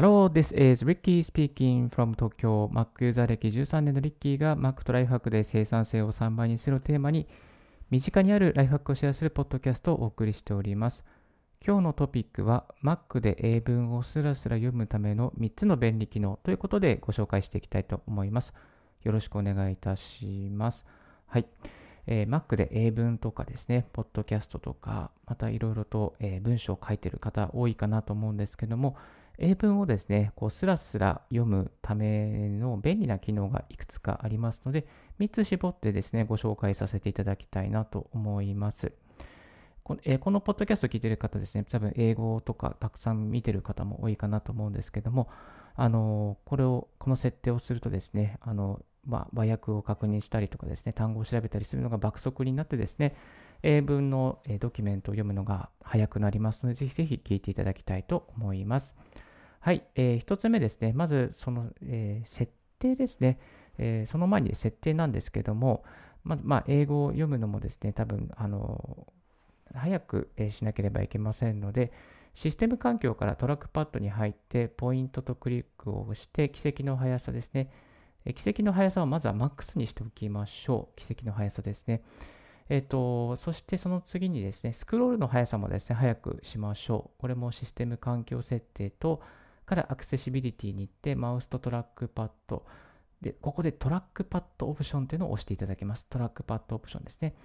Hello, this is Ricky speaking from Tokyo. Mac ユーザー歴13年のリッキーが Mac とライフハックで生産性を3倍にするテーマに身近にあるライフハックをシェアするポッドキャストをお送りしております。今日のトピックは Mac で英文をスラスラ読むための3つの便利機能ということでご紹介していきたいと思います。よろしくお願いいたします。はい。えー、Mac で英文とかですね、ポッドキャストとか、またいろいろと、えー、文章を書いている方多いかなと思うんですけども、英文をですね、こうスラスラ読むための便利な機能がいくつかありますので、3つ絞ってですね、ご紹介させていただきたいなと思います。この,、え、このポッドキャスト聞いてる方ですね、多分英語とかたくさん見てる方も多いかなと思うんですけども、あのこれを、この設定をするとですね、あのまあ、和訳を確認したりとかですね、単語を調べたりするのが爆速になってですね、英文のドキュメントを読むのが早くなりますので、ぜひぜひ聞いていただきたいと思います。はい、えー、一つ目ですね。まず、その、えー、設定ですね。えー、その前に設定なんですけども、まず、まあ、英語を読むのもですね、多分、あの、早く、えしなければいけませんので、システム環境からトラックパッドに入って、ポイントとクリックを押して、軌跡の速さですね。え軌跡の速さをまずはマックスにしておきましょう。軌跡の速さですね。え、ー、と、そしてその次にですね、スクロールの速さもですね、早くしましょう。これもシステム環境設定と、からアクセシビリティに行って、マウスとトラックパッド。で、ここでトラックパッドオプションというのを押していただけます。トラックパッドオプションですね。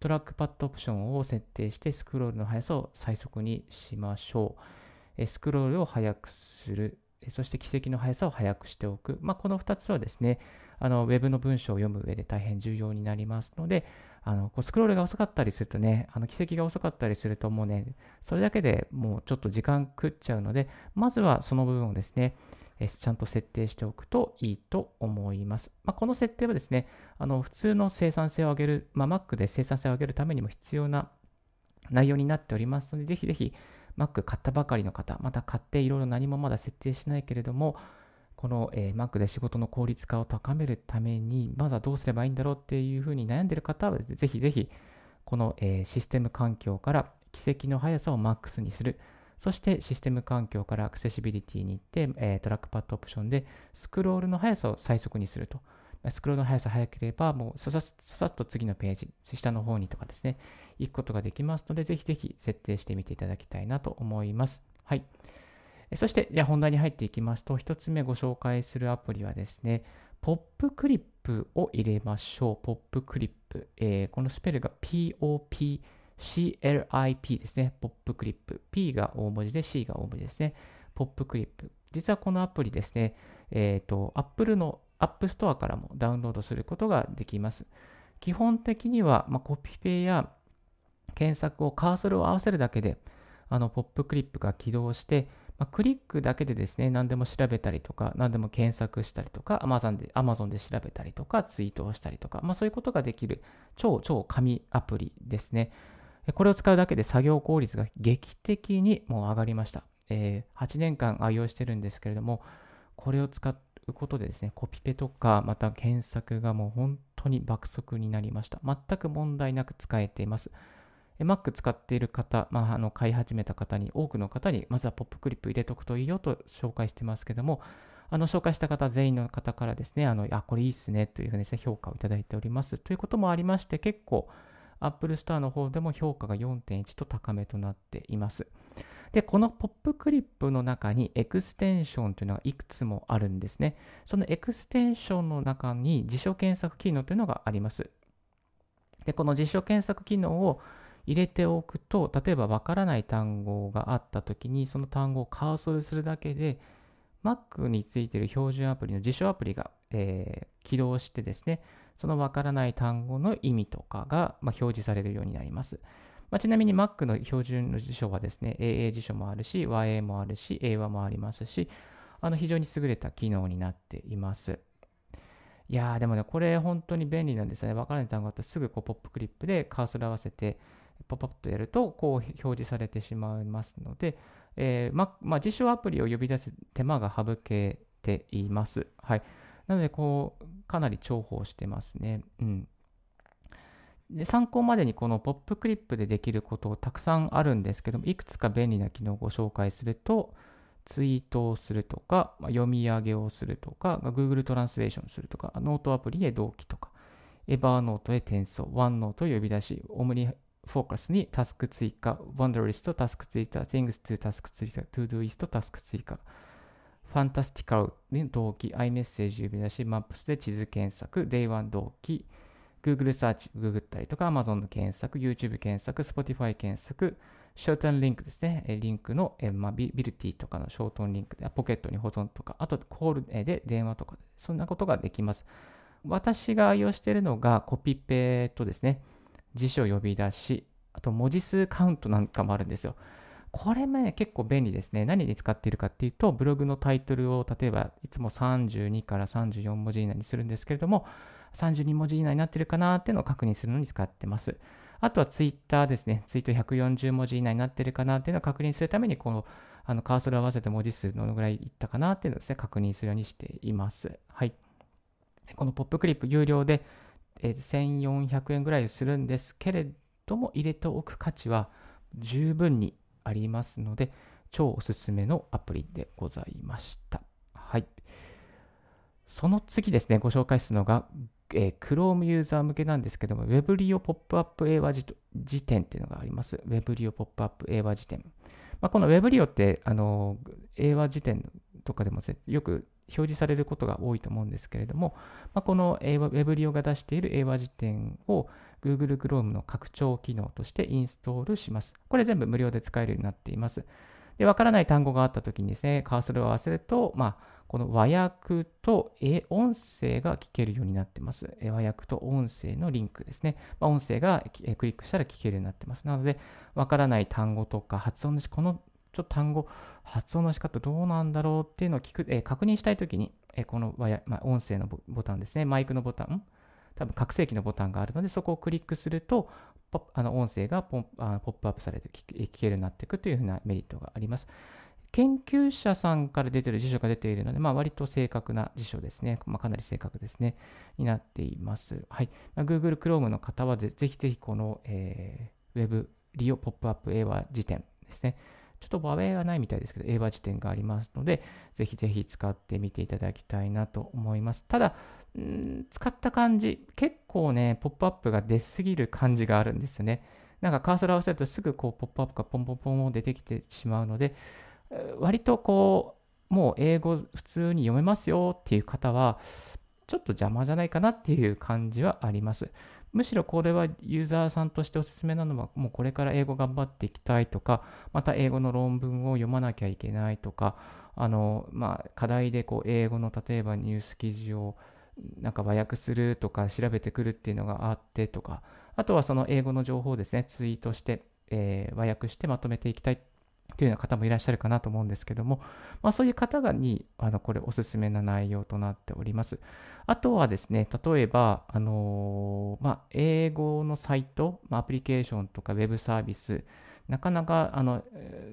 トラックパッドオプションを設定して、スクロールの速さを最速にしましょう。スクロールを速くする。そして軌跡の速さを速くしておく。まあ、この2つはですね、あのウェブの文章を読む上で大変重要になりますので、あのこうスクロールが遅かったりするとね、あの軌跡が遅かったりするともうね、それだけでもうちょっと時間食っちゃうので、まずはその部分をですね、えちゃんと設定しておくといいと思います。まあ、この設定はですね、あの普通の生産性を上げる、まあ、Mac で生産性を上げるためにも必要な内容になっておりますので、ぜひぜひ Mac 買ったばかりの方、また買っていろいろ何もまだ設定しないけれども、この、えー、Mac で仕事の効率化を高めるために、まずはどうすればいいんだろうっていうふうに悩んでいる方は、ぜひぜひ、この、えー、システム環境から軌跡の速さを MAX にする。そしてシステム環境からアクセシビリティに行って、えー、トラックパッドオプションでスクロールの速さを最速にすると。スクロールの速さ速ければ、もうさささっと次のページ、下の方にとかですね、行くことができますので、ぜひぜひ設定してみていただきたいなと思います。はい。そして、じゃあ本題に入っていきますと、1つ目ご紹介するアプリはですね、 PopClip を入れましょう。 PopClip。えー、このスペルが POPCLIP ですね。ポップクリップ。P が大文字で C が大文字ですね。ポップクリップ。実はこのアプリですね、えっ、ー、と、Apple の App Store からもダウンロードすることができます。基本的には、まあ、コピペや検索をカーソルを合わせるだけで、あの、ポップクリップが起動して、まあ、クリックだけでですね、何でも調べたりとか、何でも検索したりとか、Amazon で Amazon で調べたりとか、ツイートをしたりとか、まあ、そういうことができる超超紙アプリですね。これを使うだけで作業効率が劇的にもう上がりました。えー、8年間愛用してるんですけれども、これを使うことでですね、コピペとか、また検索がもう本当に爆速になりました。全く問題なく使えています。Mac 使っている方、まあ、あの買い始めた方に、多くの方に、まずはポップクリップ入れとくといいよと紹介してますけども、あの紹介した方全員の方からですね、あのあこれいいっすねというふうに、ね、評価をいただいております。ということもありまして、結構 Apple Store の方でも評価が4.1と高めとなっています。で、この PopClip の中にエクステンションというのがいくつもあるんですね。そのエクステンションの中に辞書検索機能というのがあります。で、この辞書検索機能を入れておくと、例えばわからない単語があったときに、その単語をカーソルするだけで、Mac についている標準アプリの辞書アプリが、えー、起動してですね、そのわからない単語の意味とかが、まあ、表示されるようになります。まあ、ちなみに Mac の標準の辞書はですね、AA 辞書もあるし、YA もあるし、英和もありますし、あの非常に優れた機能になっています。いやー、でもね、これ本当に便利なんですよね。わからない単語だったらすぐこうポップクリップでカーソル合わせて、ポポッとやると、こう表示されてしまいますので、えー、ま、まあ、辞書アプリを呼び出す手間が省けています。はい。なので、こう、かなり重宝してますね。うん。で参考までにこの PopClip でできることたくさんあるんですけども、いくつか便利な機能をご紹介すると、ツイートをするとか、まあ、読み上げをするとか、Google トランスレーションするとか、ノートアプリへ同期とか、 Evernote へ転送、 OneNote を呼び出し、 OmniFocus にタスク追加、 Wunderlist、タスク追加、Things to タスク追加、To-Do リスト、タスク追加、ファンタスティカルに同期、iMessage 呼び出し、Maps で地図検索、Day1 同期、Google サーチ、ググったりとか、Amazon の検索、YouTube 検索、Spotify 検索、ショートンリンクですね。リンクの、えまあ、ビビルティとかのショートンリンクで、ポケットに保存とか、あとコールで電話とか、そんなことができます。私が愛用しているのがコピペとですね、辞書呼び出し、あと文字数カウントなんかもあるんですよ。これもね、結構便利ですね。何に使っているかっていうと、ブログのタイトルを例えばいつも32から34文字以内にするんですけれども、32文字以内になってるかなっていうのを確認するのに使ってます。あとはツイッターですね。ツイート140文字以内になってるかなっていうのを確認するために、このあのカーソルを合わせて文字数どのぐらいいったかなっていうのをですね、確認するようにしています。はい。このポップクリップ有料で、え、1400円ぐらいするんですけれども、入れておく価値は十分にありますので、超おすすめのアプリでございました。はい。その次ですね、ご紹介するのが、えー、Chrome ユーザー向けなんですけども、WebRio Pop-up 英和辞典っていうのがあります。WebRio Pop-up 英和辞典。まあ、この WebRio って、あの英和辞典とかでもよく表示されることが多いと思うんですけれども、まあ、この WebRio が出している英和辞典を Google Chrome の拡張機能としてインストールします。これ全部無料で使えるようになっています。で、わからない単語があったときにですね、カーソルを合わせると、まあ、この和訳と音声が聞けるようになっています。和訳と音声のリンクですね。まあ、音声がクリックしたら聞けるようになっています。なので、わからない単語とか発音の、このちょっと単語、発音の仕方どうなんだろうっていうのを聞く、え確認したいときに、えこの、まあ、音声のボタンですね、マイクのボタン、多分拡声器のボタンがあるので、そこをクリックすると、あの音声がポッあポップアップされて聞けるようになっていくというふうなメリットがあります。研究者さんから出ている辞書が出ているので、まあ、割と正確な辞書ですね。まあ、かなり正確ですね。になっています。はい。まあ、Google Chrome の方はぜひぜひこの、えー、Web 利用ポップアップ英和辞典ですね。ちょっと和名はないみたいですけど、英和辞典がありますので、ぜひぜひ使ってみていただきたいなと思います。ただ、ん使った感じ、結構ね、ポップアップが出すぎる感じがあるんですよね。なんかカーソル合わせるとすぐこうポップアップがポンポンポン出てきてしまうので、割とこう、もう英語普通に読めますよっていう方は、ちょっと邪魔じゃないかなっていう感じはあります。むしろこれはユーザーさんとしておすすめなのは、もうこれから英語頑張っていきたいとか、また英語の論文を読まなきゃいけないとか、あの、まあ、課題でこう英語の例えばニュース記事をなんか和訳するとか調べてくるっていうのがあってとか、あとはその英語の情報をですね、ツイートして、えー、和訳してまとめていきたい。というような方もいらっしゃるかなと思うんですけども、まあ、そういう方にあのこれおすすめな内容となっております。あとはですね、例えば、あの、まあ、英語のサイト、まあ、アプリケーションとかウェブサービス、なかなかあの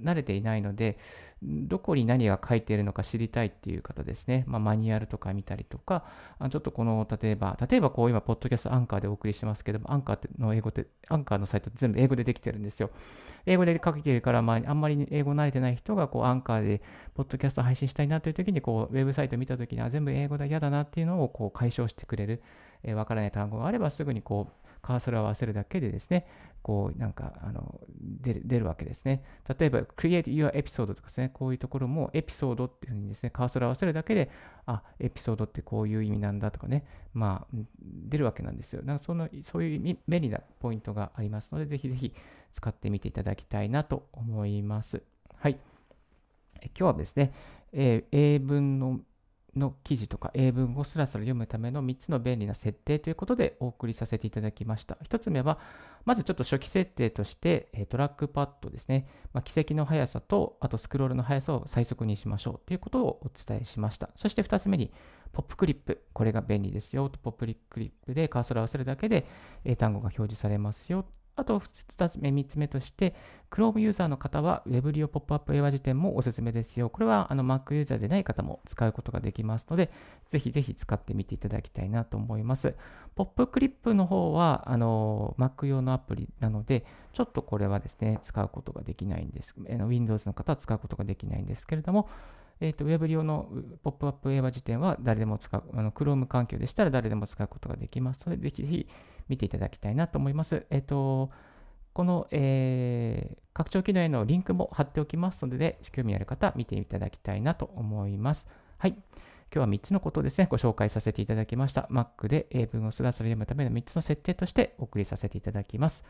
慣れていないので、どこに何が書いているのか知りたいっていう方ですね、まあ、マニュアルとか見たりとか、ちょっとこの、例えば、例えばこう今、ポッドキャストアンカーでお送りしてますけども、アンカーの英語って、アンカーのサイト全部英語でできてるんですよ。英語で書けてるから、まあ、あんまり英語慣れてない人が、こう、アンカーで、ポッドキャスト配信したいなという時に、こう、ウェブサイト見た時に、あ、全部英語だ、嫌だなっていうのを、こう、解消してくれる、えー、わからない単語があれば、すぐにこう、カーソルを合わせるだけでですね、こう、なんか、あの、出るわけですね。例えば、create your episode とかですね、こういうところもエピソードっていうふうにですね、カーソル合わせるだけで、あ、エピソードってこういう意味なんだとかね、まあ、出るわけなんですよ。なんかその、そういう便利なポイントがありますので、ぜひぜひ使ってみていただきたいなと思います。はい。今日はですね、えー、英文のの記事とか英文をスラスラ読むための3つの便利な設定ということでお送りさせていただきました。1つ目は、まずちょっと初期設定として、トラックパッドですね、まあ、軌跡の速さと、あとスクロールの速さを最速にしましょうということをお伝えしました。そして2つ目に、ポップクリップ。これが便利ですよ。ポップクリップでカーソルを合わせるだけで単語が表示されますよ。あと、2つ目、3つ目として、Chrome ユーザーの方は Web 利用ポップアップ英和辞典もおすすめですよ。これはあの Mac ユーザーでない方も使うことができますので、ぜひぜひ使ってみていただきたいなと思います。ポップクリップの方はあの Mac 用のアプリなので、ちょっとこれはですね、使うことができないんです。Windows の方は使うことができないんですけれども、え、ー、と、Web 用のポップアップ英和辞典は誰でも使う、あの Chrome 環境でしたら誰でも使うことができますので、ぜひぜひ見ていただきたいなと思います。えっ、と、この、えー、拡張機能へのリンクも貼っておきますので、興味ある方、見ていただきたいなと思います。はい。今日は3つのことをですね、ご紹介させていただきました。Mac で英文をスラスラ読むための3つの設定としてお送りさせていただきます。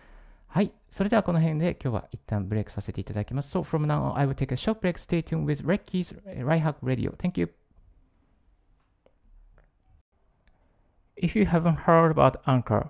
はい。それではこの辺で今日は一旦ブレイクさせていただきます。So from now on, I will take a short break. Stay tuned with Ricky's Right Hack Radio. Thank you. If you haven't heard about Anchor,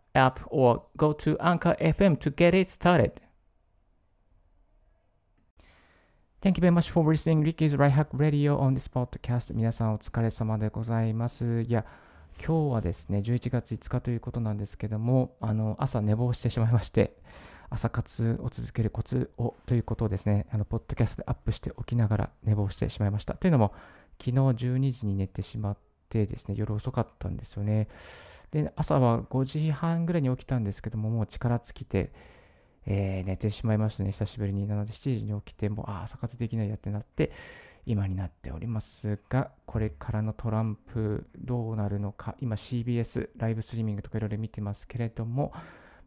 app or go to Anchor FM to get it started. Thank you very much for listening. Ricky's Right Hack Radio on this podcast. 皆さんお疲れ様でございます。いや、今日はですね、11月5日ということなんですけども、あの朝寝坊してしまいまして、朝活を続けるコツをということをですね、あのポッドキャストでアップしておきながら寝坊してしまいました。というのも、昨日12時に寝てしまってですね、夜遅かったんですよね。で、朝は5時半ぐらいに起きたんですけども、もう力尽きて、えー、寝てしまいましたね、久しぶりに。なので7時に起きて、もう、あ、朝活できないやってなって、今になっておりますが、これからのトランプどうなるのか、今 CBS ライブストリーミングとかいろいろ見てますけれども、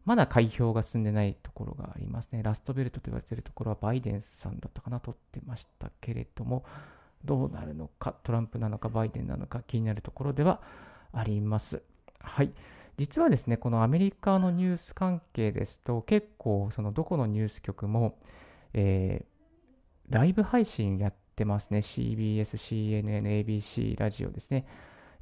まだ開票が進んでないところがありますね。ラストベルトと言われているところはバイデンさんだったかな、取ってましたけれども、どうなるのか、トランプなのか、バイデンなのか気になるところではあります。はい。実はですね、このアメリカのニュース関係ですと、結構、そのどこのニュース局も、えー、ライブ配信やってますね。CBS、CNN、ABC、ラジオですね。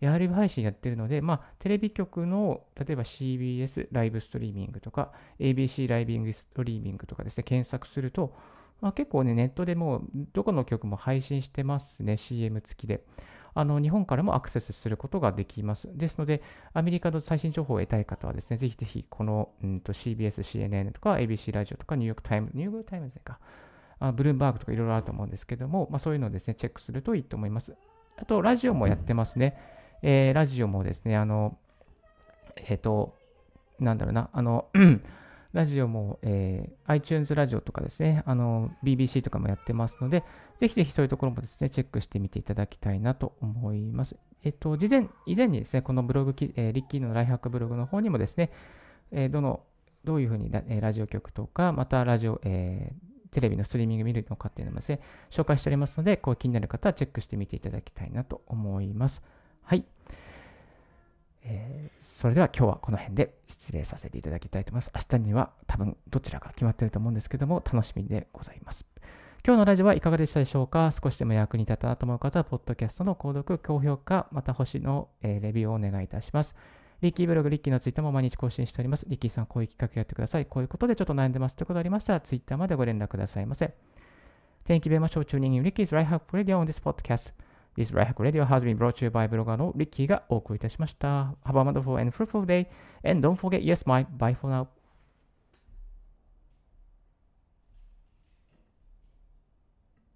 ライブ配信やってるので、まあ、テレビ局の、例えば CBS ライブストリーミングとか、ABC ライビングストリーミングとかですね、検索すると、まあ、結構ね、ネットでもうどこの局も配信してますね、CM 付きで。あの日本からもアクセスすることができます。ですので、アメリカの最新情報を得たい方はですね、ぜひぜひこの、うん、と CBS、CNN とか ABC ラジオとかニューヨークタイム、ニューヨークタイムズか、あブルームバーグとかいろいろあると思うんですけども、まあ、そういうのをですね、チェックするといいと思います。あと、ラジオもやってますね。えー、ラジオもですね、あの、えっ、ー、と、なんだろうな、あの、ラジオも、えー、iTunes ラジオとかですね、あの、BBC とかもやってますので、ぜひぜひそういうところもですね、チェックしてみていただきたいなと思います。えっ、と、事前、以前にですね、このブログ、えー、リッキーのライハックブログの方にもですね、えー、どの、どういうふうにラ,、えラジオ局とか、またラジオ、え、テレビのストリーミング見るのかっていうのもですね、紹介しておりますので、こう気になる方はチェックしてみていただきたいなと思います。はい。えー、それでは今日はこの辺で失礼させていただきたいと思います。明日には多分どちらか決まってると思うんですけども、楽しみでございます。今日のラジオはいかがでしたでしょうか？少しでも役に立ったなと思う方は、ポッドキャストの購読、高評価、また星の、えー、レビューをお願いいたします。リッキーブログ、リッキーのツイッターも毎日更新しております。リッキーさん、こういう企画やってください。こういうことでちょっと悩んでますということありましたら、ツイッターまでご連絡くださいませ。Thank you very much for tuning in Ricky's Right Hack Radio on this podcast. This Right Hack Radio has been brought to you by ブロガーのリッキーがお送りいたしました。Have a wonderful and fruitful day. And don't forget, yes, my. Bye for now.